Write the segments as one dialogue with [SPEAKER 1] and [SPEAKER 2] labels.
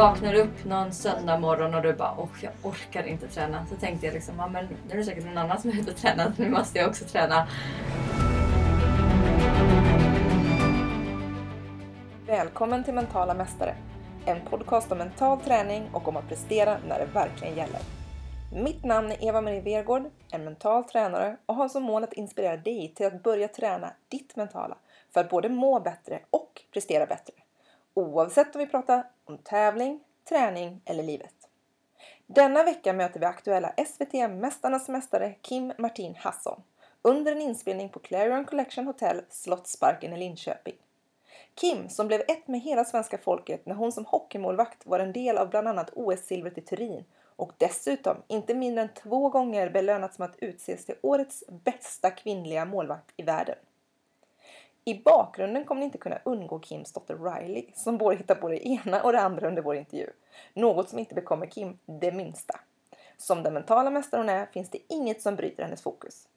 [SPEAKER 1] vaknar upp någon söndag morgon och du bara åh jag orkar inte träna. Så tänkte jag liksom, ja men nu är det säkert någon annan som är ute och tränar, nu måste jag också träna.
[SPEAKER 2] Välkommen till Mentala Mästare. En podcast om mental träning och om att prestera när det verkligen gäller. Mitt namn är Eva-Marie Vergård, en mental tränare och har som mål att inspirera dig till att börja träna ditt mentala för att både må bättre och prestera bättre. Oavsett om vi pratar om tävling, träning eller livet. Denna vecka möter vi aktuella SVT Mästarnas Mästare Kim Martin Hasson under en inspelning på Clarion Collection Hotel Slottsparken i Linköping. Kim, som blev ett med hela svenska folket när hon som hockeymålvakt var en del av bland annat OS-silvret i Turin och dessutom inte mindre än två gånger belönats med att utses till årets bästa kvinnliga målvakt i världen. I bakgrunden kommer ni inte kunna undgå Kims dotter Riley som både hittar på det ena och det andra under vår intervju. Något som inte bekommer Kim det minsta. Som den mentala mästare hon är finns det inget som bryter hennes fokus.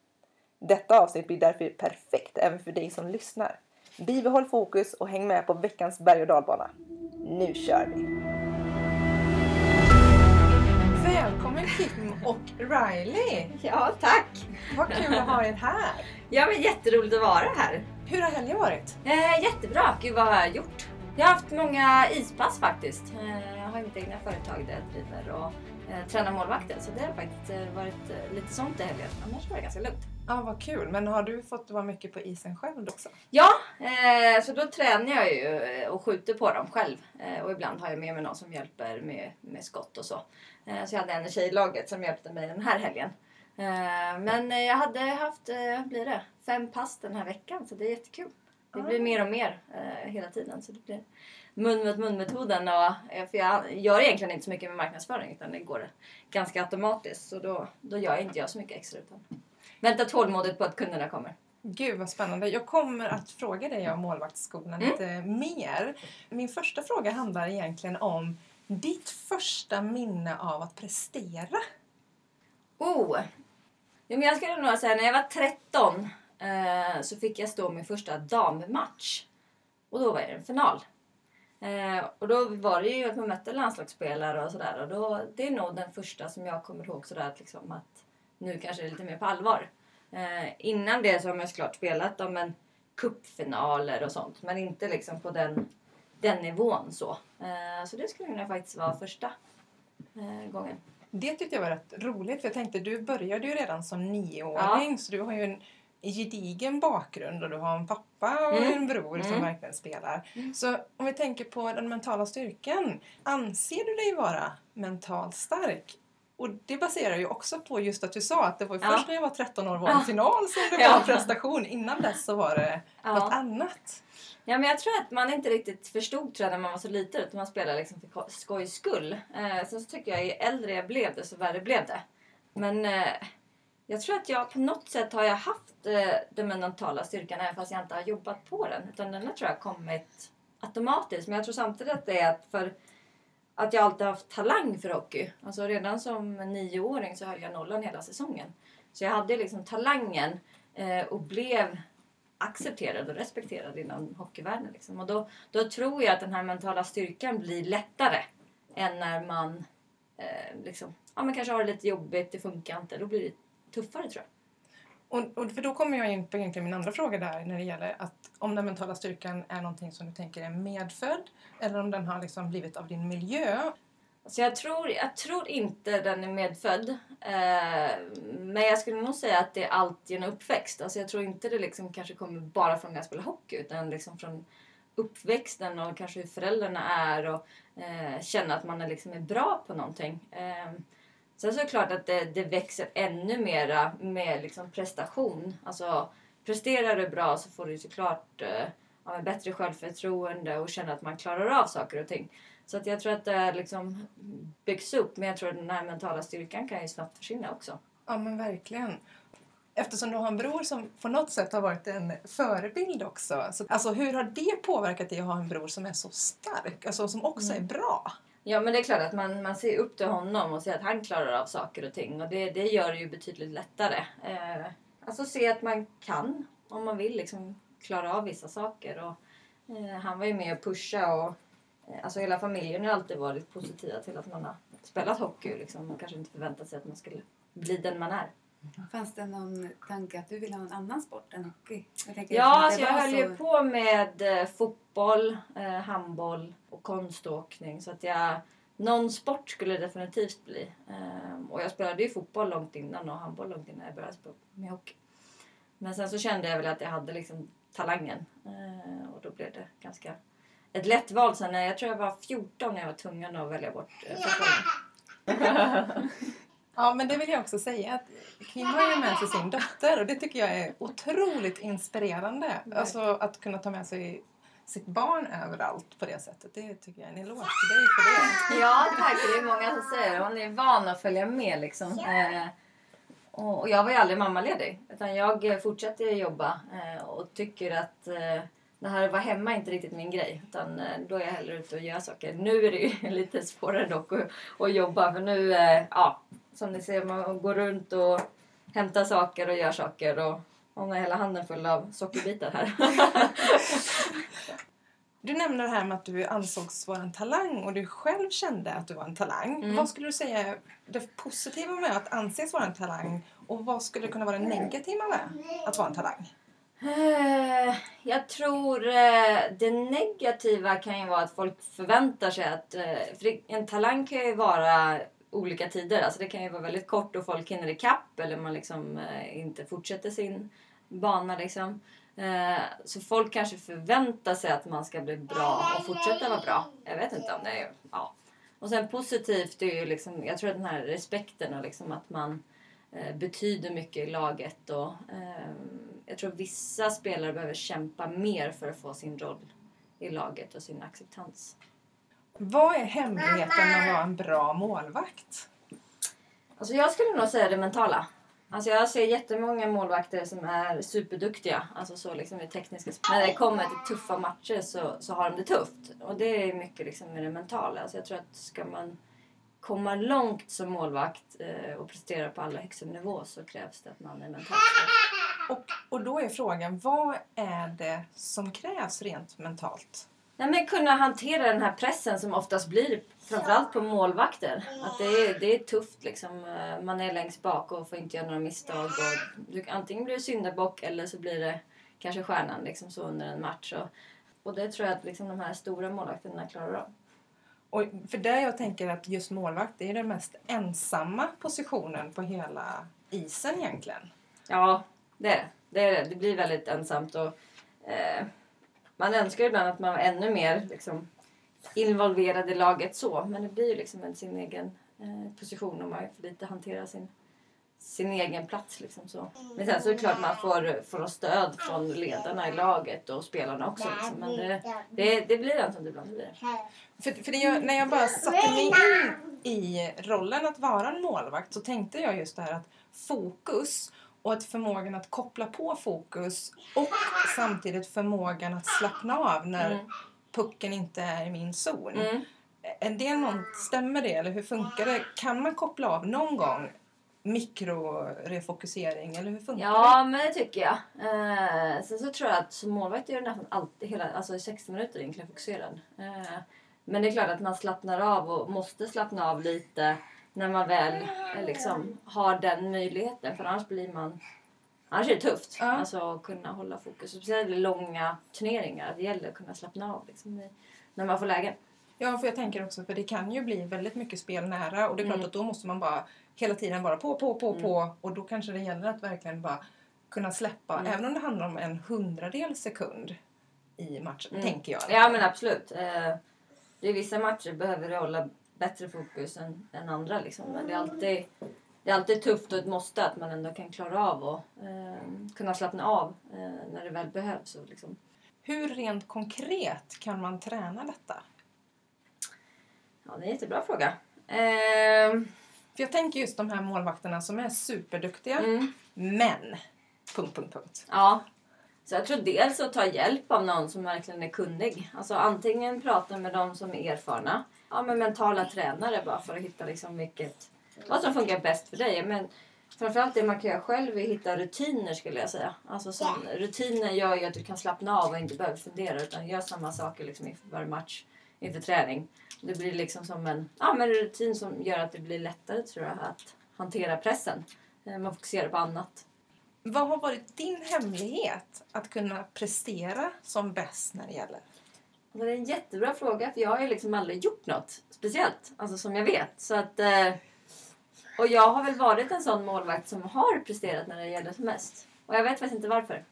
[SPEAKER 2] Detta avsnitt blir därför perfekt även för dig som lyssnar. Bibehåll fokus och häng med på veckans berg och dalbana. Nu kör vi! Välkommen Kim och Riley!
[SPEAKER 1] Ja tack!
[SPEAKER 2] Vad kul att ha er här!
[SPEAKER 1] Ja men jätteroligt att vara här.
[SPEAKER 2] Hur har helgen varit?
[SPEAKER 1] Eh, jättebra, gud vad har jag gjort? Jag har haft många ispass faktiskt. Eh, jag har mitt egna företag där jag driver och eh, tränar målvakter så det har faktiskt eh, varit eh, lite sånt i helgen. Annars var det ganska lugnt.
[SPEAKER 2] Ja, vad kul. Men har du fått vara mycket på isen själv också?
[SPEAKER 1] Ja, eh, så då tränar jag ju eh, och skjuter på dem själv. Eh, och ibland har jag med mig någon som hjälper med, med skott och så. Eh, så jag hade en tjej i laget som hjälpte mig den här helgen. Eh, men eh, jag hade haft, eh, blir det, fem pass den här veckan så det är jättekul. Det blir mer och mer hela tiden. Så det blir mun mot mun metoden. Och, för jag gör egentligen inte så mycket med marknadsföring utan det går ganska automatiskt. Så då, då gör jag inte jag så mycket extra utan väntar tålmodigt på att kunderna kommer.
[SPEAKER 2] Gud vad spännande. Jag kommer att fråga dig om målvaktsskolan
[SPEAKER 1] Mm.
[SPEAKER 2] lite mer. Min första fråga handlar egentligen om ditt första minne av att prestera.
[SPEAKER 1] Oh! Jo, men jag skulle nog säga när jag var 13 eh, så fick jag stå min första dammatch. Och då var det en final. Eh, och då var det ju att man mötte landslagsspelare och sådär. Och då, det är nog den första som jag kommer ihåg sådär att, liksom, att nu kanske det är lite mer på allvar. Eh, innan det så har man såklart spelat om en cupfinaler och sånt. Men inte liksom på den, den nivån så. Eh, så det skulle nog faktiskt vara första eh, gången.
[SPEAKER 2] Det tyckte jag var rätt roligt för jag tänkte du började ju redan som nioåring så du har ju en gedigen bakgrund och du har en pappa och
[SPEAKER 1] Mm.
[SPEAKER 2] en bror som
[SPEAKER 1] Mm.
[SPEAKER 2] verkligen spelar.
[SPEAKER 1] Mm.
[SPEAKER 2] Så om vi tänker på den mentala styrkan. Anser du dig vara mentalt stark? Och det baserar ju också på just att du sa att det var
[SPEAKER 1] Ja.
[SPEAKER 2] först när jag var 13 år var en
[SPEAKER 1] Ja.
[SPEAKER 2] final som det
[SPEAKER 1] Ja.
[SPEAKER 2] var en prestation. Innan dess så var det
[SPEAKER 1] Ja.
[SPEAKER 2] något annat.
[SPEAKER 1] Ja, men jag tror att man inte riktigt förstod tror jag, när man var så liten utan man spelade liksom för ko- skojs skull. Eh, sen så tycker jag ju äldre jag blev det så värre blev det. Men eh, jag tror att jag på något sätt har jag haft eh, den mentala styrkan även fast jag inte har jobbat på den. Utan den har tror jag kommit automatiskt. Men jag tror samtidigt att det är att för att jag alltid haft talang för hockey. Alltså redan som nioåring så höll jag nollan hela säsongen. Så jag hade liksom talangen eh, och blev accepterad och respekterad inom hockeyvärlden. Liksom. Och då, då tror jag att den här mentala styrkan blir lättare än när man eh, liksom, ja, men kanske har det lite jobbigt, det funkar inte. Då blir det tuffare tror jag.
[SPEAKER 2] Och, och för då kommer jag in på egentligen min andra fråga där när det gäller att om den mentala styrkan är någonting som du tänker är medfödd eller om den har liksom blivit av din miljö.
[SPEAKER 1] Så jag tror, jag tror inte den är medfödd. Eh, men jag skulle nog säga att det är allt genom uppväxt. Alltså jag tror inte det liksom kanske kommer bara från när jag spelar hockey utan liksom från uppväxten och kanske hur föräldrarna är och eh, känna att man är, liksom är bra på någonting. Eh, sen så är det klart att det, det växer ännu mera med liksom prestation. Alltså presterar du bra så får du såklart eh, ja, bättre självförtroende och känna att man klarar av saker och ting. Så att jag tror att det liksom byggs upp men jag tror att den här mentala styrkan kan ju snabbt försvinna också.
[SPEAKER 2] Ja men verkligen. Eftersom du har en bror som på något sätt har varit en förebild också. Så, alltså hur har det påverkat dig att ha en bror som är så stark? Alltså som också är bra?
[SPEAKER 1] Ja men det är klart att man, man ser upp till honom och ser att han klarar av saker och ting och det, det gör det ju betydligt lättare. Eh, alltså se att man kan om man vill liksom klara av vissa saker och eh, han var ju med och pusha och eh, alltså hela familjen har alltid varit positiva till att man har spelat hockey. Liksom. Man kanske inte förväntat sig att man skulle bli den man är.
[SPEAKER 3] Fanns det någon tanke att du ville ha en annan sport än hockey? Jag
[SPEAKER 1] Ja,
[SPEAKER 3] att
[SPEAKER 1] alltså jag höll
[SPEAKER 3] så-
[SPEAKER 1] ju på med eh, fotboll, eh, handboll och konståkning. Så att jag, någon sport skulle det definitivt bli. Ehm, och jag spelade ju fotboll långt innan och handboll långt innan jag började spela med hockey. Men sen så kände jag väl att jag hade liksom talangen. Eh, och då blev det ganska ett lätt val sen. när Jag tror jag var 14 när jag var tvungen att välja bort eh, fotbollen.
[SPEAKER 2] Ja, men det vill jag också säga att Kim har ju med sig sin dotter och det tycker jag är otroligt inspirerande. Alltså att kunna ta med sig sitt barn överallt på det sättet. Det tycker jag är en eloge till dig för det.
[SPEAKER 1] Ja, tack. Det är många som säger Hon är van att följa med liksom. Eh, och jag var ju aldrig mammaledig. Utan jag eh, fortsätter jobba eh, och tycker att eh, det här att vara hemma är inte riktigt min grej. Utan då är jag hellre ute och gör saker. Nu är det ju lite svårare dock att, att jobba. För nu, ja, som ni ser, man går runt och hämtar saker och gör saker. Och hon har hela handen full av sockerbitar här.
[SPEAKER 2] Du nämner det här med att du ansågs vara en talang och du själv kände att du var en talang. Vad skulle du säga är det positiva med att anses vara en talang och vad skulle kunna vara det negativa med att vara en talang?
[SPEAKER 1] Eh, Jag tror eh, det negativa kan ju vara att folk förväntar sig att... eh, För en talang kan ju vara olika tider. Alltså det kan ju vara väldigt kort och folk hinner ikapp eller man liksom eh, inte fortsätter sin bana liksom. Eh, Så folk kanske förväntar sig att man ska bli bra och fortsätta vara bra. Jag vet inte om det är... Ja. Och sen positivt är ju liksom, jag tror att den här respekten och liksom att man eh, betyder mycket i laget. Och, eh, jag tror vissa spelare behöver kämpa mer för att få sin roll i laget och sin acceptans.
[SPEAKER 2] Vad är hemligheten med att vara en bra målvakt?
[SPEAKER 1] Alltså jag skulle nog säga det mentala. Alltså jag ser jättemånga målvakter som är superduktiga. Alltså så liksom i tekniska När det kommer till tuffa matcher så, så har de det tufft. Och det är mycket liksom med det mentala. Alltså jag tror att ska man komma långt som målvakt eh, och prestera på allra högsta nivå så krävs det att man är mentalt stark.
[SPEAKER 2] Och, och då är frågan, vad är det som krävs rent mentalt?
[SPEAKER 1] Nej, men kunna hantera den här pressen som oftast blir framförallt på målvakter. Att det är, det är tufft liksom. Eh, Man är längst bak och får inte göra några misstag. Och du, antingen blir du syndabock eller så blir det kanske stjärnan liksom så under en match. Och, och det tror jag att liksom de här stora målvakterna klarar av.
[SPEAKER 2] Och för där jag tänker att just målvakt är den mest ensamma positionen på hela isen egentligen.
[SPEAKER 1] Ja, det är det. Det, är det. det blir väldigt ensamt. Och, eh, man önskar ibland att man var ännu mer liksom, involverad i laget så. Men det blir ju liksom en, sin egen eh, position och man får lite hantera sin, sin egen plats. Liksom, så. Men sen så är det klart man får, får stöd från ledarna i laget och spelarna också. Liksom. Men det, det, det blir ensamt ibland. Det blir.
[SPEAKER 2] För, för det jag, när jag bara satte mig in i rollen att vara en målvakt så tänkte jag just det här att fokus och att förmågan att koppla på fokus och samtidigt förmågan att slappna av när
[SPEAKER 1] Mm.
[SPEAKER 2] pucken inte är i min zon.
[SPEAKER 1] Mm.
[SPEAKER 2] Är det någon, stämmer det eller hur funkar det? Kan man koppla av någon gång mikrorefokusering eller hur funkar det?
[SPEAKER 1] Ja, men det tycker jag. Eh, sen så tror jag att som målvakt är du nästan alltid, hela, alltså i 60 minuter egentligen fokuserad. Eh, men det är klart att man slappnar av och måste slappna av lite när man väl eh, liksom har den möjligheten. För annars blir man... Annars är det tufft.
[SPEAKER 2] Ja.
[SPEAKER 1] Alltså att kunna hålla fokus. Speciellt i långa turneringar. Det gäller att kunna slappna av liksom, när man får lägen.
[SPEAKER 2] Ja, för jag tänker också för det kan ju bli väldigt mycket spel nära och det är klart
[SPEAKER 1] Mm.
[SPEAKER 2] att då måste man bara hela tiden vara på, på, på,
[SPEAKER 1] Mm.
[SPEAKER 2] på och då kanske det gäller att verkligen bara kunna släppa
[SPEAKER 1] Mm.
[SPEAKER 2] även om det handlar om en hundradel sekund i matchen,
[SPEAKER 1] Mm.
[SPEAKER 2] tänker jag.
[SPEAKER 1] Ja men absolut. Eh, det är vissa matcher behöver du hålla bättre fokus än, än andra. Liksom. Men det är, alltid, det är alltid tufft och ett måste att man ändå kan klara av och eh, kunna slappna av eh, när det väl behövs. Och, liksom.
[SPEAKER 2] Hur rent konkret kan man träna detta?
[SPEAKER 1] Ja, det är en jättebra fråga. Eh,
[SPEAKER 2] För jag tänker just de här målvakterna som är superduktiga,
[SPEAKER 1] mm,
[SPEAKER 2] men... Punkt, punkt, punkt.
[SPEAKER 1] ja. Så jag tror dels att ta hjälp av någon som verkligen är kunnig. Alltså antingen prata med de som är erfarna. Ja, med mentala tränare bara för att hitta liksom vilket, vad som funkar bäst för dig. Men framförallt det man kan göra själv är att hitta rutiner skulle jag säga. Alltså som, rutiner gör ju att du kan slappna av och inte behöver fundera utan gör samma saker liksom inför varje match. inför träning. Det blir liksom som en ja, men rutin som gör att det blir lättare tror jag att hantera pressen. Eh, Man fokuserar på annat.
[SPEAKER 2] Vad har varit din hemlighet att kunna prestera som bäst när det gäller?
[SPEAKER 1] Det är en jättebra fråga för jag har ju liksom aldrig gjort något speciellt. Alltså som jag vet. Så att, eh, och jag har väl varit en sån målvakt som har presterat när det gäller som mest. Och jag vet faktiskt inte varför.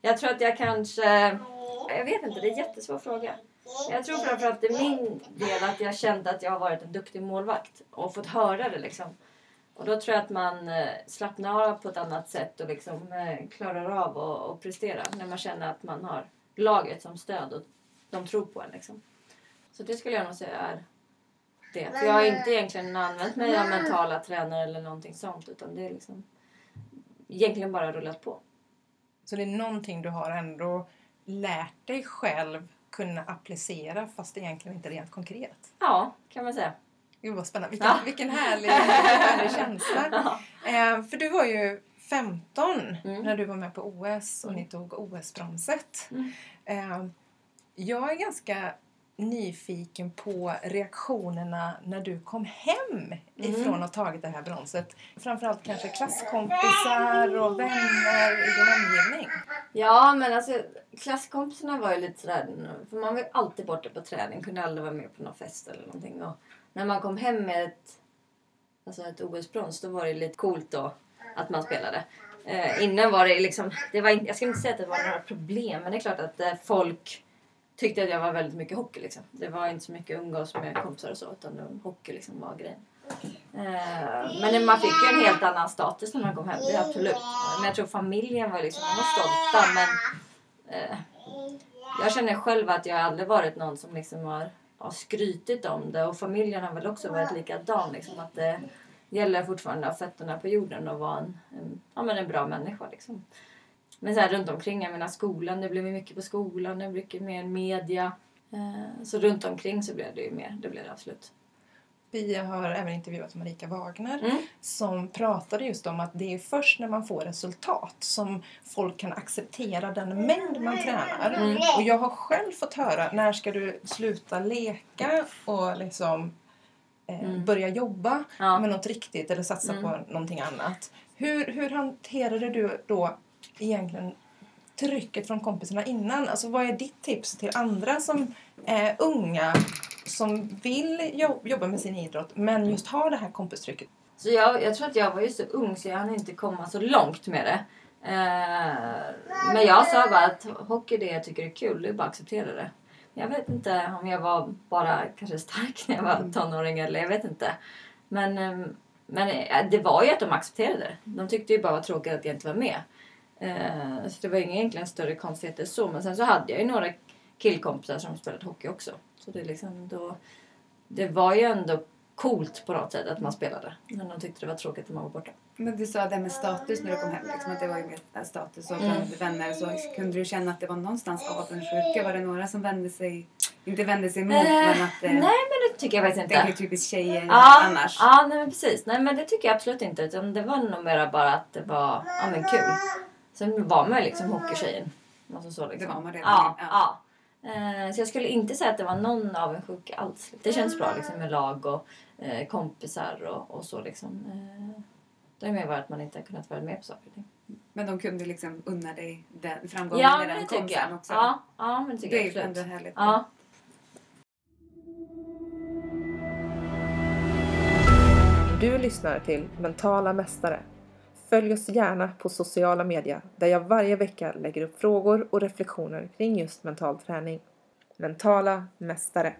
[SPEAKER 1] Jag tror att jag kanske... Jag vet inte, det är en jättesvår fråga. Jag tror framförallt i min del att jag kände att jag har varit en duktig målvakt och fått höra det liksom. Och då tror jag att man eh, slappnar av på ett annat sätt och liksom eh, klarar av att att prestera när man känner att man har laget som stöd och de tror på en liksom. Så det skulle jag nog säga är det. För jag har inte egentligen använt mig av mentala tränare eller någonting sånt utan det är liksom egentligen bara rullat på.
[SPEAKER 2] Så det är någonting du har ändå lärt dig själv kunna applicera fast det egentligen inte är rent konkret.
[SPEAKER 1] Ja, kan man säga.
[SPEAKER 2] Gud vad spännande. Vilken,
[SPEAKER 1] Ja.
[SPEAKER 2] vilken härlig, härlig känsla.
[SPEAKER 1] Ja.
[SPEAKER 2] Eh, för du var ju 15
[SPEAKER 1] Mm.
[SPEAKER 2] när du var med på OS och ni tog OS-bronset.
[SPEAKER 1] Mm.
[SPEAKER 2] Eh, jag är ganska nyfiken på reaktionerna när du kom hem
[SPEAKER 1] Mm.
[SPEAKER 2] ifrån att ha tagit det här bronset. Framförallt kanske klasskompisar och vänner i din omgivning.
[SPEAKER 1] Ja, men alltså klasskompisarna var ju lite sådär, för man var ju alltid borta på träning, kunde aldrig vara med på någon fest eller någonting. Och när man kom hem med ett, alltså ett OS-brons, då var det lite coolt då att man spelade. Eh, innan var det liksom, det var jag skulle inte säga att det var några problem, men det är klart att eh, folk tyckte att jag var väldigt mycket hockey liksom. Det var inte så mycket umgås med kompisar och så, utan det var, hockey liksom var grejen. Eh, men man fick ju en helt annan status när man kom hem, det är absolut. Men jag tror familjen var liksom, de var stolta men eh, jag känner själv att jag aldrig varit någon som liksom har, har skrytit om det och familjen har väl också varit likadan liksom att det gäller fortfarande att ha fötterna på jorden och vara en, en, ja, men en bra människa liksom. Men så här runt omkring, jag menar skolan, det blev ju mycket på skolan, det blev mer media. Eh, så runt omkring så blev det ju mer, det blev det absolut.
[SPEAKER 2] Vi har även intervjuat Marika Wagner
[SPEAKER 1] Mm.
[SPEAKER 2] som pratade just om att det är först när man får resultat som folk kan acceptera den mängd man tränar.
[SPEAKER 1] Mm.
[SPEAKER 2] Och jag har själv fått höra, när ska du sluta leka och liksom eh,
[SPEAKER 1] Mm.
[SPEAKER 2] börja jobba
[SPEAKER 1] Ja.
[SPEAKER 2] med något riktigt eller satsa
[SPEAKER 1] Mm.
[SPEAKER 2] på någonting annat. Hur, hur hanterade du då egentligen trycket från kompisarna innan? Alltså vad är ditt tips till andra som är unga som vill jo- jobba med sin idrott men just har det här kompistrycket?
[SPEAKER 1] Så jag, jag tror att jag var ju så ung så jag hann inte komma så långt med det. Eh, men jag sa bara att hockey är det jag tycker är kul, det är bara att acceptera det. Jag vet inte om jag var bara kanske stark när jag var tonåring eller jag vet inte. Men, eh, men eh, det var ju att de accepterade det. De tyckte ju bara var tråkigt att jag inte var med. Eh, så det var egentligen större konstigheter så. Men sen så hade jag ju några killkompisar som spelade hockey också. Så det, liksom då, det var ju ändå coolt på något sätt att man spelade. Men de tyckte det var tråkigt att man var borta.
[SPEAKER 3] Men du sa det med status när du kom hem, liksom, att det var ju mer status och
[SPEAKER 1] Mm.
[SPEAKER 3] vänner. Så kunde du känna att det var någonstans avundsjuka? Var det några som vände sig, inte vände sig emot,
[SPEAKER 1] Eh,
[SPEAKER 3] men att eh,
[SPEAKER 1] Nej men det tycker jag faktiskt
[SPEAKER 3] det är ju
[SPEAKER 1] inte.
[SPEAKER 3] typiskt tjejer
[SPEAKER 1] Ja,
[SPEAKER 3] annars?
[SPEAKER 1] ja nej, men precis. Nej men det tycker jag absolut inte. Utan det var nog mera bara att det var ja, men kul. Sen var man ju liksom hockeystjejen. Alltså så liksom.
[SPEAKER 3] Det var man redan,
[SPEAKER 1] Ja.
[SPEAKER 3] ja.
[SPEAKER 1] ja. Eh, så jag skulle inte säga att det var någon avundsjuka alls. Det känns bra liksom med lag och eh, kompisar och, och så liksom. Eh, det är mer bara att man inte har kunnat vara med på saker och ting.
[SPEAKER 3] Men de kunde liksom unna dig den framgången
[SPEAKER 1] Ja
[SPEAKER 3] när den
[SPEAKER 1] det
[SPEAKER 3] kom
[SPEAKER 1] tycker
[SPEAKER 3] sen
[SPEAKER 1] jag.
[SPEAKER 3] också?
[SPEAKER 1] Ja, ja men det tycker
[SPEAKER 3] det är
[SPEAKER 1] jag
[SPEAKER 3] ju
[SPEAKER 1] absolut.
[SPEAKER 3] ändå härligt.
[SPEAKER 1] Ja.
[SPEAKER 2] Du lyssnar till Mentala Mästare. Följ oss gärna på sociala medier där jag varje vecka lägger upp frågor och reflektioner kring just mental träning. Mentala Mästare.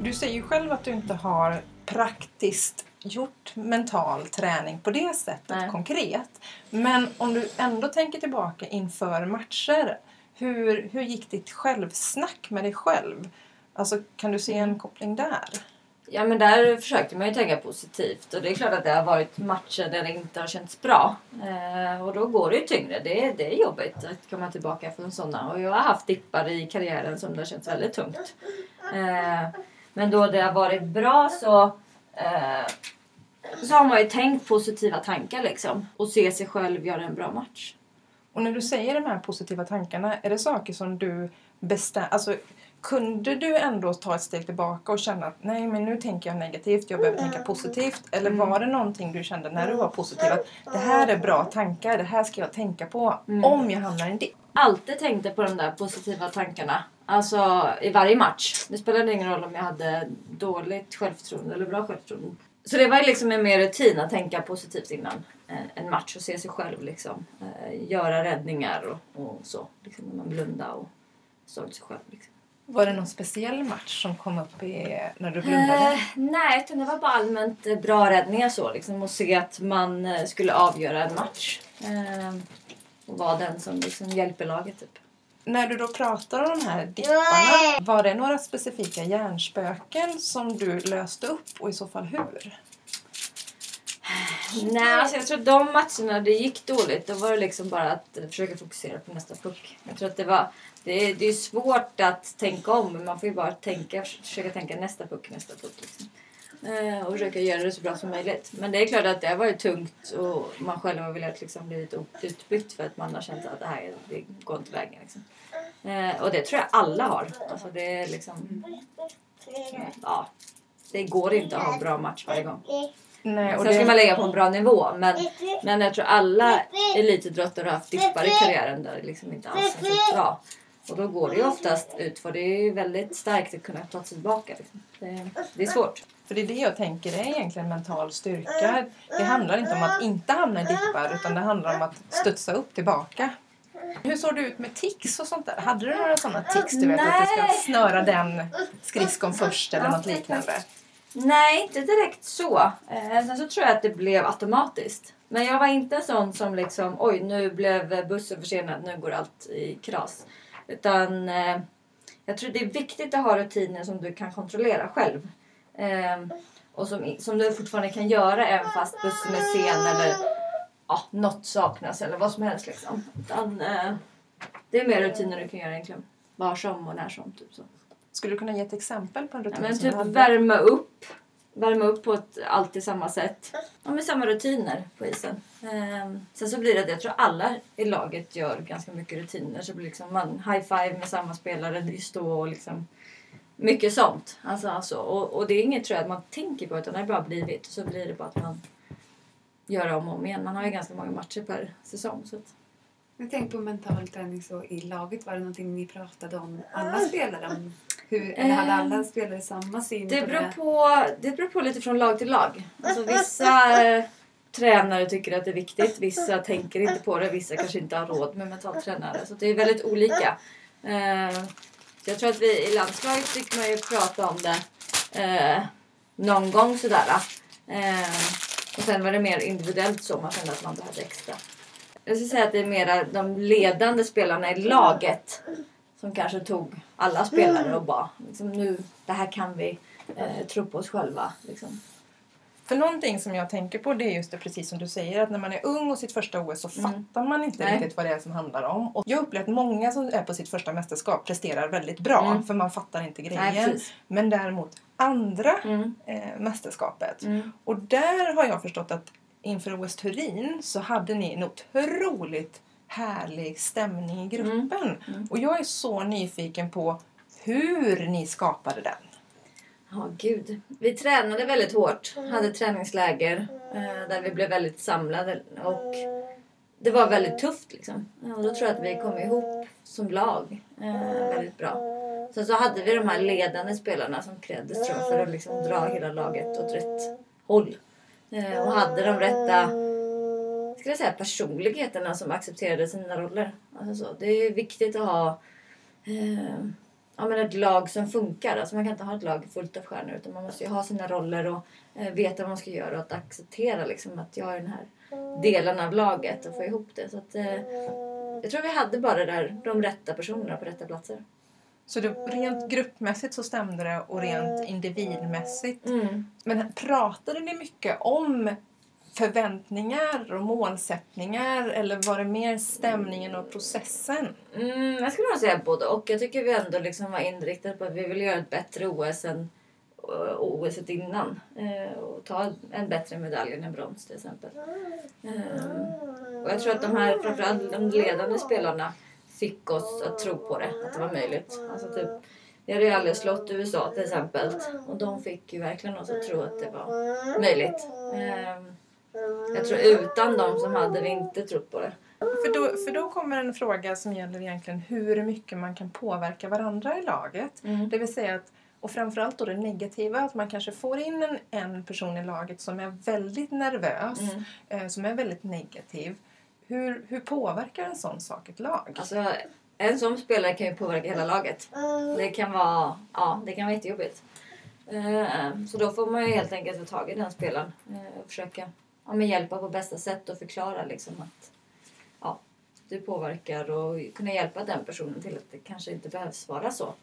[SPEAKER 2] Du säger ju själv att du inte har praktiskt gjort mental träning på det sättet
[SPEAKER 1] Nej.
[SPEAKER 2] konkret. Men om du ändå tänker tillbaka inför matcher. Hur, hur gick ditt självsnack med dig själv? Alltså, kan du se en koppling där?
[SPEAKER 1] Ja men där försökte man ju tänka positivt och det är klart att det har varit matcher där det inte har känts bra. Eh, och då går det ju tyngre. Det, är- det är jobbigt att komma tillbaka från sådana. Och jag har haft dippar i karriären som det har känts väldigt tungt. Eh, men då det har varit bra så, eh, så har man ju tänkt positiva tankar liksom. Och se sig själv göra en bra match.
[SPEAKER 2] Och när du säger de här positiva tankarna, är det saker som du bestämmer... Alltså, kunde du ändå ta ett steg tillbaka och känna att nej men nu tänker jag negativt, jag behöver tänka positivt? Eller var det någonting du kände när du var positiv att det här är bra tankar, det här ska jag tänka på om jag hamnar i en dipp?
[SPEAKER 1] alltid tänkte på de där positiva tankarna. Alltså i varje match. Det spelade ingen roll om jag hade dåligt självförtroende eller bra självförtroende. Så det var ju liksom en mer rutin att tänka positivt innan en- en match och se sig själv liksom. Eh, göra räddningar och, och så. Liksom när man blundade och såg sig själv. Liksom.
[SPEAKER 2] Var det någon speciell match som kom upp i, när du blundade?
[SPEAKER 1] Eh, nej, utan det var bara allmänt eh, bra räddningar så liksom. Och se att man eh, skulle avgöra en match. Eh, och vara den som liksom hjälper laget typ.
[SPEAKER 2] När du då pratar om de här dipparna, var det några specifika hjärnspöken som du löste upp och i så fall hur?
[SPEAKER 1] Nej, alltså jag tror att de matcherna det gick dåligt, då var det liksom bara att eh, försöka fokusera på nästa puck. Jag tror att det var... Det är, det är svårt att tänka om, men man får ju bara tänka, försöka tänka nästa puck, nästa puck. Liksom. Eh, och försöka göra det så bra som möjligt. Men det är klart att det har varit tungt och man själv har velat liksom blivit utbytt för att man har känt att det här det går inte vägen. Liksom. Eh, och det tror jag alla har. Alltså det är liksom... Ja, det går inte att ha en bra match varje gång.
[SPEAKER 2] Nej, och
[SPEAKER 1] Sen ska
[SPEAKER 2] det,
[SPEAKER 1] man lägga på en bra nivå. Men, men jag tror alla elitidrottare har haft dippar i karriären där det liksom inte alls så bra. Och då går det ju oftast ut för det är väldigt starkt att kunna ta sig tillbaka. Liksom. Det, det är svårt.
[SPEAKER 2] för det är det jag tänker är egentligen mental styrka. Det handlar inte om att inte hamna i dippar utan det handlar om att studsa upp tillbaka. Hur såg det ut med tics och sånt där? Hade du några sådana tics? Du vet att du ska
[SPEAKER 1] Nej.
[SPEAKER 2] snöra den skridskon först eller något liknande?
[SPEAKER 1] Nej, inte direkt så. Eh, sen så tror jag att det blev automatiskt. Men jag var inte sån som liksom, oj nu blev bussen försenad, nu går allt i kras. Utan eh, jag tror det är viktigt att ha rutiner som du kan kontrollera själv. Eh, och som, som du fortfarande kan göra även fast bussen är sen eller ja, något saknas eller vad som helst. Liksom. Utan, eh, det är mer rutiner du kan göra egentligen. Var som och när som. Typ så.
[SPEAKER 2] Skulle du kunna ge ett exempel på en
[SPEAKER 1] Ja,
[SPEAKER 2] rutin
[SPEAKER 1] men
[SPEAKER 2] som
[SPEAKER 1] typ värma upp. Värma upp på ett alltid samma sätt. och med samma rutiner på isen. Ehm, sen så blir det att jag tror alla i laget gör ganska mycket rutiner. Så blir liksom man high five med samma spelare, det stå och liksom mycket sånt. Alltså, alltså, och, och det är inget tror jag att man tänker på utan det har bara blivit. Så blir det bara att man gör om och om igen. Man har ju ganska många matcher per säsong. Så att,
[SPEAKER 3] jag tänkte på mental träning så i laget. Var det någonting ni pratade om alla spelare? Om hur, eller hade alla spelare samma syn
[SPEAKER 1] Det
[SPEAKER 3] på
[SPEAKER 1] beror
[SPEAKER 3] det?
[SPEAKER 1] på, det beror på lite från lag till lag. Alltså vissa eh, tränare tycker att det är viktigt, vissa tänker inte på det, vissa kanske inte har råd med mentaltränare. Så det är väldigt olika. Eh, jag tror att vi i landslaget fick man ju prata om det eh, någon gång sådär. Eh, och sen var det mer individuellt så man kände att man behövde extra. Jag skulle säga att det är mera de ledande spelarna i laget som kanske tog alla spelare och bara liksom, nu, det här kan vi eh, tro på oss själva. Liksom.
[SPEAKER 2] För någonting som jag tänker på det är just det precis som du säger att när man är ung och sitt första OS så
[SPEAKER 1] Mm.
[SPEAKER 2] fattar man inte
[SPEAKER 1] Nej.
[SPEAKER 2] riktigt vad det är som handlar om. Och jag upplever att många som är på sitt första mästerskap presterar väldigt bra
[SPEAKER 1] Mm.
[SPEAKER 2] för man fattar inte
[SPEAKER 1] Nej,
[SPEAKER 2] grejen.
[SPEAKER 1] precis.
[SPEAKER 2] Men däremot andra
[SPEAKER 1] Mm.
[SPEAKER 2] eh, mästerskapet
[SPEAKER 1] Mm.
[SPEAKER 2] och där har jag förstått att inför OS Turin så hade ni en otroligt härlig stämning i gruppen.
[SPEAKER 1] Mm.
[SPEAKER 2] Och jag är så nyfiken på hur ni skapade den.
[SPEAKER 1] Ja, gud. Vi tränade väldigt hårt. Hade träningsläger eh, där vi blev väldigt samlade. Och det var väldigt tufft liksom. Ja, och då tror jag att vi kom ihop som lag eh, väldigt bra. Sen så hade vi de här ledande spelarna som krävdes tror jag, för att liksom dra hela laget åt rätt håll. Eh, och hade de rätta ska jag säga, personligheterna som accepterade sina roller. Alltså så. Det är viktigt att ha eh, ja, men ett lag som funkar. Alltså man kan inte ha ett lag fullt av stjärnor utan man måste ju ha sina roller och eh, veta vad man ska göra och att acceptera liksom, att jag är den här delen av laget och få ihop det. Så att, eh, jag tror vi hade bara där, de rätta personerna på rätta platser.
[SPEAKER 2] Så det, rent gruppmässigt så stämde det och rent individmässigt.
[SPEAKER 1] Mm.
[SPEAKER 2] Men pratade ni mycket om förväntningar och målsättningar eller var det mer stämningen och processen?
[SPEAKER 1] Mm, jag skulle nog säga både och. Jag tycker vi ändå liksom var inriktade på att vi vill göra ett bättre OS än eh, OS innan eh, och ta en bättre medalj än en brons till exempel. Eh, och jag tror att de här, framförallt de ledande spelarna fick oss att tro på det, att det var möjligt. Alltså typ, vi hade ju aldrig slått USA till exempel och de fick ju verkligen oss att tro att det var möjligt. Eh, jag tror utan dem som hade vi inte trott på det.
[SPEAKER 2] För då, för då kommer en fråga som gäller egentligen hur mycket man kan påverka varandra i laget.
[SPEAKER 1] Mm.
[SPEAKER 2] Det vill säga att, och framförallt då det negativa, att man kanske får in en, en person i laget som är väldigt nervös,
[SPEAKER 1] Mm.
[SPEAKER 2] eh, som är väldigt negativ. Hur, hur påverkar en sån sak ett lag?
[SPEAKER 1] Alltså, en sån spelare kan ju påverka hela laget. Det kan vara, ja, det kan vara jättejobbigt. Eh, Så då får man ju helt enkelt ta tag i den spelaren eh, och försöka ja, men hjälpa på bästa sätt och förklara liksom att ja, du påverkar och kunna hjälpa den personen till att det kanske inte behövs vara så.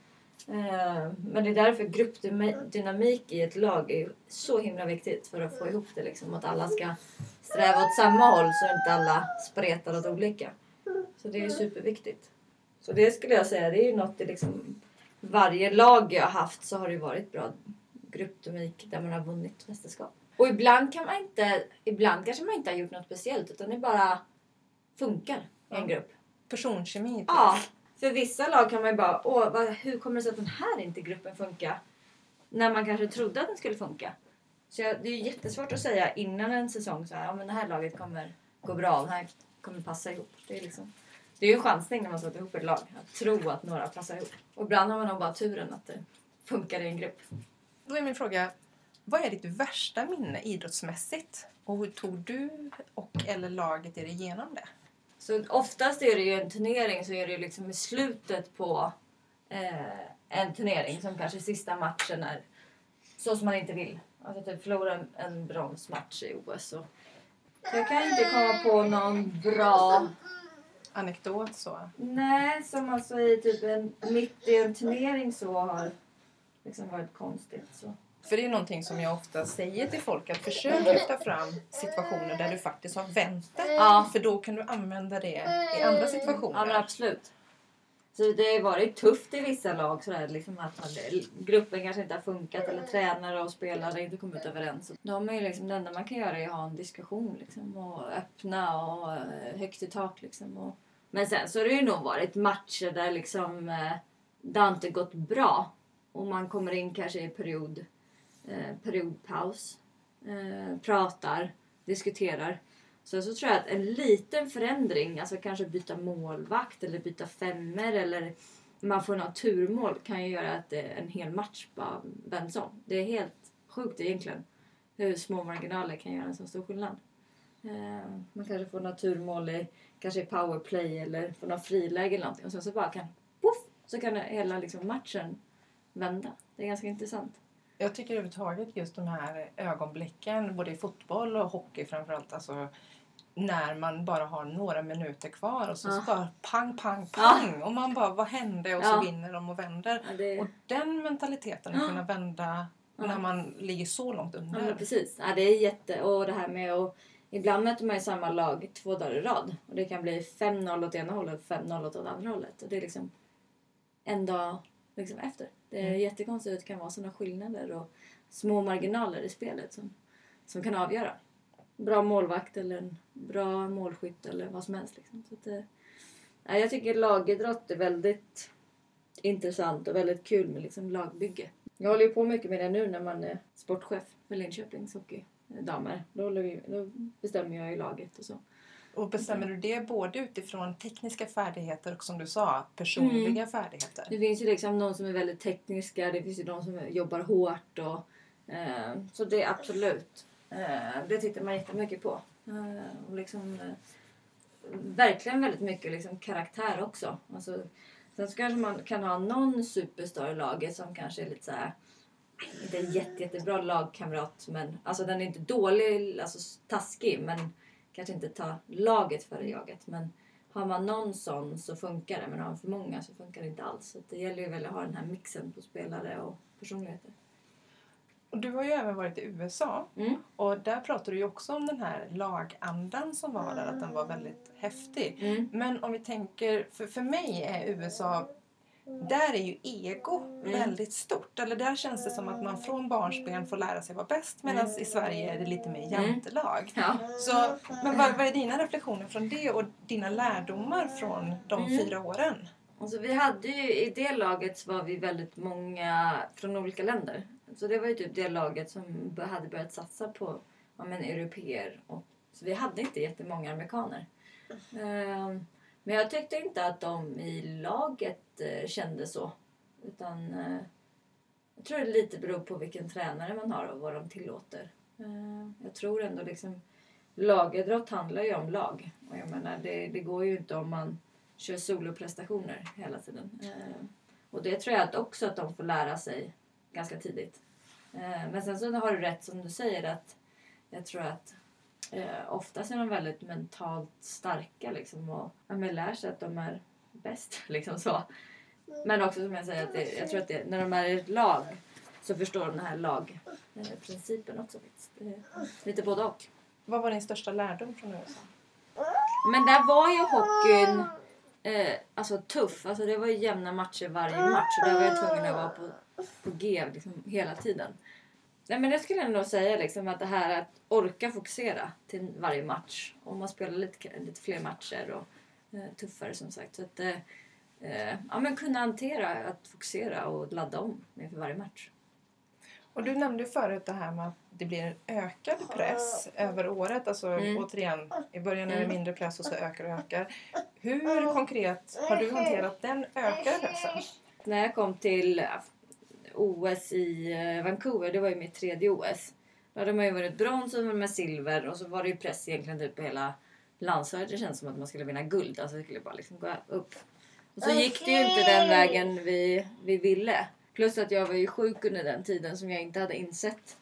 [SPEAKER 1] Eh, Men det är därför gruppdynamik i ett lag är så himla viktigt för att få ihop det. Liksom, att alla ska sträva åt samma håll så inte alla spretar åt olika. Så det är superviktigt. Så det skulle jag säga, det är ju något i liksom varje lag jag har haft så har det varit bra gruppdynamik där man har vunnit mästerskap. Och ibland kan man inte, ibland kanske man inte har gjort något speciellt utan det bara funkar i en grupp.
[SPEAKER 2] Personkemi? typ.
[SPEAKER 1] Ja, för vissa lag kan man ju bara, åh, vad, hur kommer det sig att den här inte gruppen funkar? När man kanske trodde att den skulle funka. Så jag, det är ju jättesvårt att säga innan en säsong så här, ja men det här laget kommer gå bra, det här kommer passa ihop. Det är liksom, det är ju en chansning när man sätter ihop ett lag, att tro att några passar ihop. Och ibland har man nog bara turen att det funkar i en grupp.
[SPEAKER 2] Då är min fråga, vad är ditt värsta minne idrottsmässigt? Och hur tog du och eller laget er igenom det?
[SPEAKER 1] Så oftast är det ju en turnering så är det ju liksom i slutet på eh, en turnering som kanske sista matchen är så som man inte vill. Alltså typ förlora en, en bronsmatch i OS. Så jag kan inte komma på någon bra...
[SPEAKER 2] Anekdot så?
[SPEAKER 1] Nej, som alltså i typ en, mitt i en turnering så har liksom varit konstigt. Så.
[SPEAKER 2] För det är någonting som jag ofta säger till folk att försök lyfta fram situationer där du faktiskt har vänt det.
[SPEAKER 1] Ja.
[SPEAKER 2] För då kan du använda det i andra
[SPEAKER 1] Ja
[SPEAKER 2] situationer.
[SPEAKER 1] men absolut. Så det har varit tufft i vissa lag sådär, liksom att man, gruppen kanske inte har funkat eller tränare och spelare inte kommit överens. De är liksom, det enda man kan göra är att ha en diskussion liksom, och öppna och eh, högt i tak. Liksom, och, men sen så har det ju nog varit matcher där liksom, eh, det har inte gått bra och man kommer in kanske i period, eh, periodpaus, eh, pratar, diskuterar. Sen så tror jag att en liten förändring, alltså kanske byta målvakt eller byta femmer eller man får något turmål kan ju göra att eh, en hel match bara vänds om. Det är helt sjukt egentligen hur små marginaler kan göra en så stor skillnad. Eh, man kanske får något turmål i, kanske i powerplay eller får något friläge eller någonting och sen så bara kan, poff, så kan hela liksom matchen vända. Det är ganska intressant.
[SPEAKER 2] Jag tycker överhuvudtaget just de här ögonblicken, både i fotboll och hockey framförallt, alltså när man bara har några minuter kvar och så, så
[SPEAKER 1] Ja.
[SPEAKER 2] bara pang, pang,
[SPEAKER 1] Ja.
[SPEAKER 2] pang! Och man bara, vad hände? Och
[SPEAKER 1] Ja.
[SPEAKER 2] så vinner de och vänder.
[SPEAKER 1] Ja, det,
[SPEAKER 2] Och den mentaliteten, att kunna vända
[SPEAKER 1] Ja.
[SPEAKER 2] när man ligger så långt
[SPEAKER 1] Ja,
[SPEAKER 2] under.
[SPEAKER 1] precis. Ja, det är jätte... Och det här med att... Ibland möter man ju samma lag två dagar i rad. Och det kan bli 5-0 åt ena hållet och 5-0 åt andra hållet. Och det är liksom en dag liksom efter. Det är
[SPEAKER 2] Mm.
[SPEAKER 1] jättekonstigt att det kan vara sådana skillnader och små marginaler i spelet som, som kan avgöra. Bra målvakt eller en bra målskytt eller vad som helst. Liksom. Så att det, ja, jag tycker lagidrott är väldigt intressant och väldigt kul med liksom lagbygge. Jag håller ju på mycket med det nu när man är sportchef för Linköpings hockeydamer. Då, håller vi, då bestämmer jag i laget och så.
[SPEAKER 2] Och bestämmer du det både utifrån tekniska färdigheter och som du sa, personliga
[SPEAKER 1] Mm.
[SPEAKER 2] färdigheter?
[SPEAKER 1] Det finns ju liksom de som är väldigt tekniska, det finns ju de som jobbar hårt och eh, så det är absolut. Eh, det tittar man jättemycket på. Eh, och liksom, eh, verkligen väldigt mycket liksom karaktär också. Alltså, sen så kanske man kan ha någon superstar i laget som kanske är lite så här inte en jätte, jättebra lagkamrat men alltså den är inte dålig, alltså taskig men kanske inte tar laget före jaget. Men har man någon sån så funkar det men har man för många så funkar det inte alls. Så det gäller ju väl att ha den här mixen på spelare och personligheter.
[SPEAKER 2] Och du har ju även varit i USA
[SPEAKER 1] Mm.
[SPEAKER 2] och där pratar du ju också om den här lagandan som var där, att den var väldigt häftig.
[SPEAKER 1] Mm.
[SPEAKER 2] Men om vi tänker, för, för mig är USA där är ju ego väldigt stort. Eller där känns det som att man från barnsben får lära sig vara bäst medan i Sverige är det lite mer jantelag.
[SPEAKER 1] Ja.
[SPEAKER 2] Så, men vad, vad är dina reflektioner från det och dina lärdomar från de
[SPEAKER 1] Mm.
[SPEAKER 2] fyra åren?
[SPEAKER 1] Alltså, vi hade ju, I det laget var vi väldigt många från olika länder. Så det var ju typ det laget som hade börjat satsa på ja, men, europeer. Och, så vi hade inte jättemånga amerikaner. Ehm, men jag tyckte inte att de i laget eh, kände så. Utan eh, jag tror det lite beror på vilken tränare man har och vad de tillåter. Eh, jag tror ändå liksom lagidrott handlar ju om lag. Och jag menar, det, det går ju inte om man kör soloprestationer hela tiden. Och det tror jag att också att de får lära sig ganska tidigt. Men sen så har du rätt som du säger att jag tror att eh, oftast är de väldigt mentalt starka liksom och ja, men lär sig att de är bäst. Liksom så. Men också som jag säger, att det, jag tror att det, när de är i ett lag så förstår de den här lagprincipen också. Faktiskt. Det är lite både och.
[SPEAKER 2] Vad var din största lärdom från USA?
[SPEAKER 1] Men där var ju hockeyn eh, alltså tuff. Alltså det var ju jämna matcher varje match. Och där var jag tvungen att vara på, på G liksom, hela tiden. Nej, men jag skulle ändå säga liksom att det här att orka fokusera till varje match. Om man spelar lite, lite fler matcher och eh, tuffare som sagt. Så att, eh, eh, ja, men kunna hantera att fokusera och ladda om inför varje match.
[SPEAKER 2] Och du nämnde förut det här med att det blir en ökad press över året. Alltså
[SPEAKER 1] Mm.
[SPEAKER 2] återigen, i början är det
[SPEAKER 1] Mm.
[SPEAKER 2] mindre press och så ökar och ökar. Hur konkret har du hanterat den ökade pressen?
[SPEAKER 1] När jag kom till OS i eh, Vancouver, det var ju mitt tredje OS. Då hade man ju varit brons och med silver och så var det ju press egentligen typ på hela landslaget. Det känns som att man skulle vinna guld. Alltså det skulle bara liksom gå upp. Och så gick det ju inte den vägen vi, vi ville. Plus att jag var ju sjuk under den tiden som jag inte hade insett.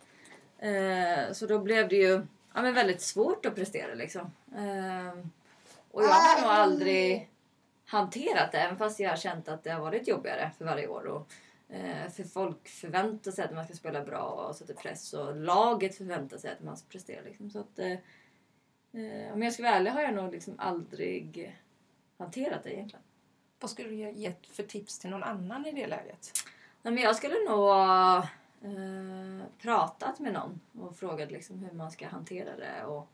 [SPEAKER 1] Eh, så då blev det ju ja, men väldigt svårt att prestera liksom. Eh, och jag har nog aldrig hanterat det även fast jag har känt att det har varit jobbigare för varje år. Och, för folk förväntar sig att man ska spela bra och sätter press och laget förväntar sig att man ska prestera. Liksom. Så att, eh, eh, om jag ska vara ärlig har jag nog liksom aldrig hanterat det egentligen.
[SPEAKER 2] Vad skulle du ge gett för tips till någon annan i det läget?
[SPEAKER 1] Nej, men jag skulle nog ha eh, pratat med någon och frågat liksom hur man ska hantera det och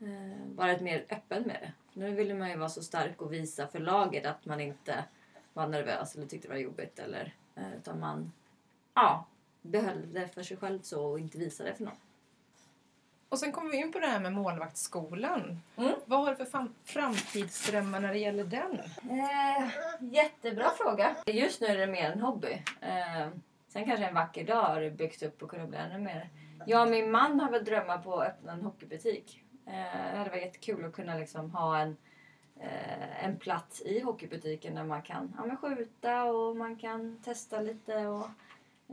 [SPEAKER 1] eh, varit mer öppen med det. Nu ville man ju vara så stark och visa för laget att man inte var nervös eller tyckte det var jobbigt. Eller, eh, utan man ja, behöll det för sig själv så och inte visade det för någon.
[SPEAKER 2] Och sen kommer vi in på det här med målvaktsskolan.
[SPEAKER 1] Mm.
[SPEAKER 2] Vad har du för fram- framtidsdrömmar när det gäller den?
[SPEAKER 1] Eh, jättebra fråga. Just nu är det mer en hobby. Eh, sen kanske en vacker dag har det byggts upp och kunna bli ännu mer. Jag och min man har väl drömmar på att öppna en hockeybutik. Eh, det hade varit jättekul att kunna liksom ha en, eh, en plats i hockeybutiken där man kan ja, men skjuta och man kan testa lite. Och,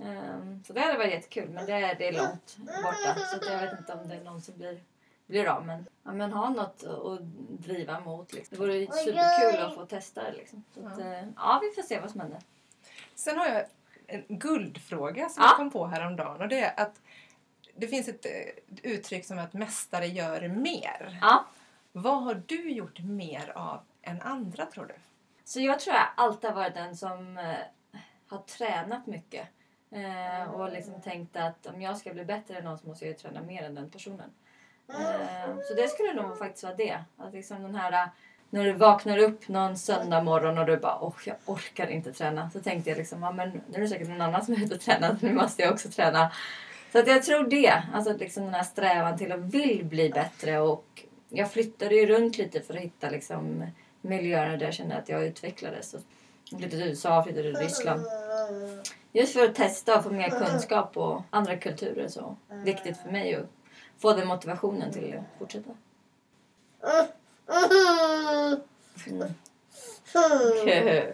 [SPEAKER 1] ehm, så det hade varit jättekul men det, är- det är långt borta så att jag vet inte om det är någon som blir, blir av. Men, ja, men ha något att driva mot. Liksom. Det vore superkul att få testa det. Liksom. Så att, eh, ja, vi får se vad som händer.
[SPEAKER 2] Sen har jag en guldfråga som
[SPEAKER 1] Ja.
[SPEAKER 2] jag kom på häromdagen. Och det är att det finns ett eh, uttryck som att mästare gör mer.
[SPEAKER 1] Ja.
[SPEAKER 2] Vad har du gjort mer av än andra tror du?
[SPEAKER 1] Så jag tror jag alltid har varit den som eh, har tränat mycket. Eh, och liksom tänkt att om jag ska bli bättre än någon så måste jag ju träna mer än den personen. Eh, så det skulle nog faktiskt vara det. Att liksom den här, när du vaknar upp någon söndag morgon och du bara åh jag orkar inte träna. Så tänkte jag liksom, ja men nu är det säkert någon annan som är ute och tränar. Nu måste jag också träna. Så att jag tror det. Alltså liksom den här strävan till att vill bli bättre. Och jag flyttade ju runt lite för att hitta liksom miljöer där jag kände att jag utvecklades. Jag flyttade till USA, flyttade till Ryssland. Just för att testa och få mer kunskap på andra kulturer. Så viktigt för mig att få den motivationen till att fortsätta. Mm.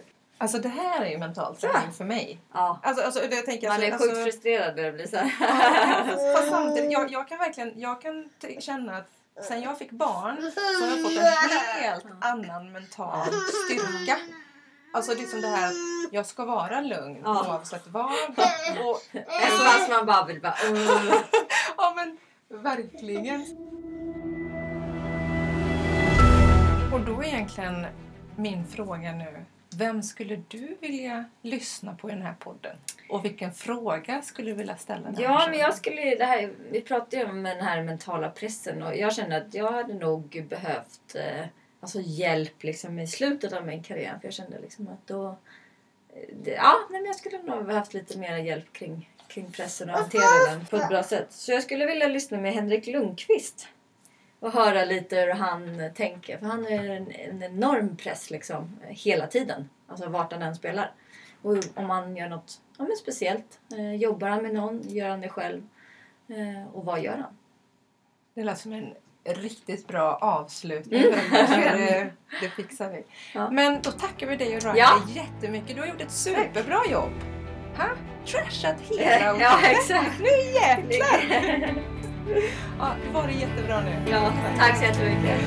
[SPEAKER 2] Alltså det här är ju mental träning för mig.
[SPEAKER 1] ja.
[SPEAKER 2] Alltså, alltså, det jag tänker,
[SPEAKER 1] Man är
[SPEAKER 2] alltså,
[SPEAKER 1] sjukt frustrerad när det blir så här.
[SPEAKER 2] fast, fast samtidigt, jag, jag kan verkligen jag kan känna att sen jag fick barn så har jag fått en helt annan mental styrka. Alltså liksom det här att jag ska vara lugn
[SPEAKER 1] Ja.
[SPEAKER 2] oavsett vad. Och,
[SPEAKER 1] Även fast man bara vill bara... Uh.
[SPEAKER 2] ja men verkligen. Och då är egentligen min fråga nu. Vem skulle du vilja lyssna på i den här podden? Och vilken fråga skulle du vilja ställa? den
[SPEAKER 1] Ja, men jag skulle, det här, vi pratade ju om den här mentala pressen och jag kände att jag hade nog behövt eh, alltså hjälp liksom, i slutet av min karriär. För jag kände liksom att då... eh, Det, ja, nej, men jag skulle nog behövt lite mer hjälp kring, kring pressen och hantera den på ett bra sätt. Så jag skulle vilja lyssna med Henrik Lundqvist och höra lite hur han tänker. För han är en, en enorm press liksom hela tiden. Alltså vart han än spelar. Och om han gör något ja, men speciellt. Eh, jobbar han med någon? Gör han det själv? Eh, och vad gör han?
[SPEAKER 2] Det lät som en riktigt bra avslutning.
[SPEAKER 1] Mm.
[SPEAKER 2] det, det fixar vi.
[SPEAKER 1] Ja.
[SPEAKER 2] Men då tackar vi dig och Ryan
[SPEAKER 1] Ja.
[SPEAKER 2] jättemycket. Du har gjort ett superbra jobb. Ha? Trashat hela
[SPEAKER 1] ja, exakt.
[SPEAKER 2] Nu jäklar! Ja, det var det jättebra nu.
[SPEAKER 1] Ja, tack så jättemycket.